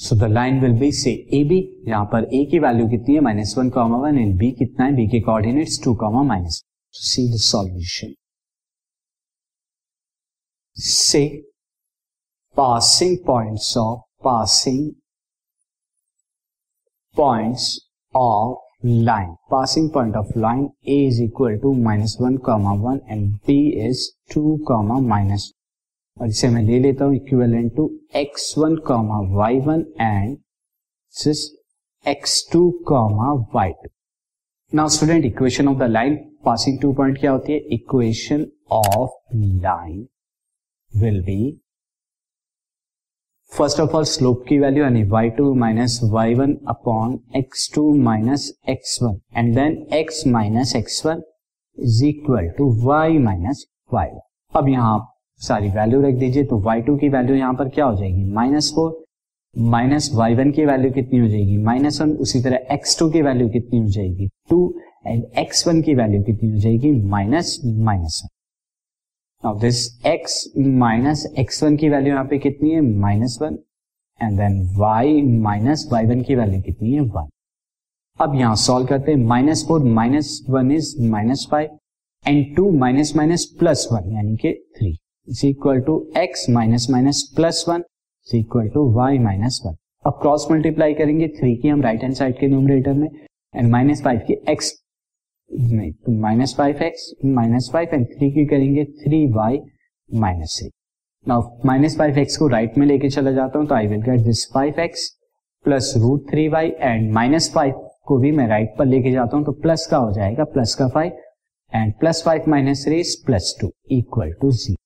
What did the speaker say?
So the line will be say A B यहाँ पर ए की वैल्यू कितनी है? Minus one comma one and B कितना है? बी के coordinate two comma minus C the solution से passing point of passing point of line passing point of line A is equal to minus one comma one and B is two comma minus और इसे मैं ले लेता हूँ equivalent to X one comma Y one and X two comma Y two now student equation of the line passing two point क्या होती है? Equation of line will be first of all slope की value यानी Y two minus Y one upon X two minus X one and then X minus X one is equal to Y minus Y one अब यहाँ सारी value रख दीजिए तो Y to की value यहाँ पर क्या हो जाएगी? Minus four minus Y one की वैल्यू कितनी हो जाएगी? माइनस वन उसी तरह एक्स टू की वैल्यू कितनी हो जाएगी? टू एंड एक्स वन की वैल्यू कितनी हो जाएगी? Minus minus one now this x minus X one की वैल्यू यहाँ पे कितनी है? Minus one and then y minus Y one की वैल्यू कितनी है? वन अब यहाँ सॉल्व करते हैं। Minus four minus one is minus five and two minus minus plus one यानी कि three is equal to X minus minus plus one is equal to Y minus one अब cross multiply करेंगे three की हम right hand side के numerator में and minus five की x नहीं तो minus five X minus five and three की करेंगे three Y minus six now minus five X को राइट में लेके चला जाता हूँ तो I will get this five X plus root three Y and minus five को भी मैं राइट पर लेके जाता हूँ तो प्लस का हो जाएगा प्लस का five and plus five minus three is plus two equal to zero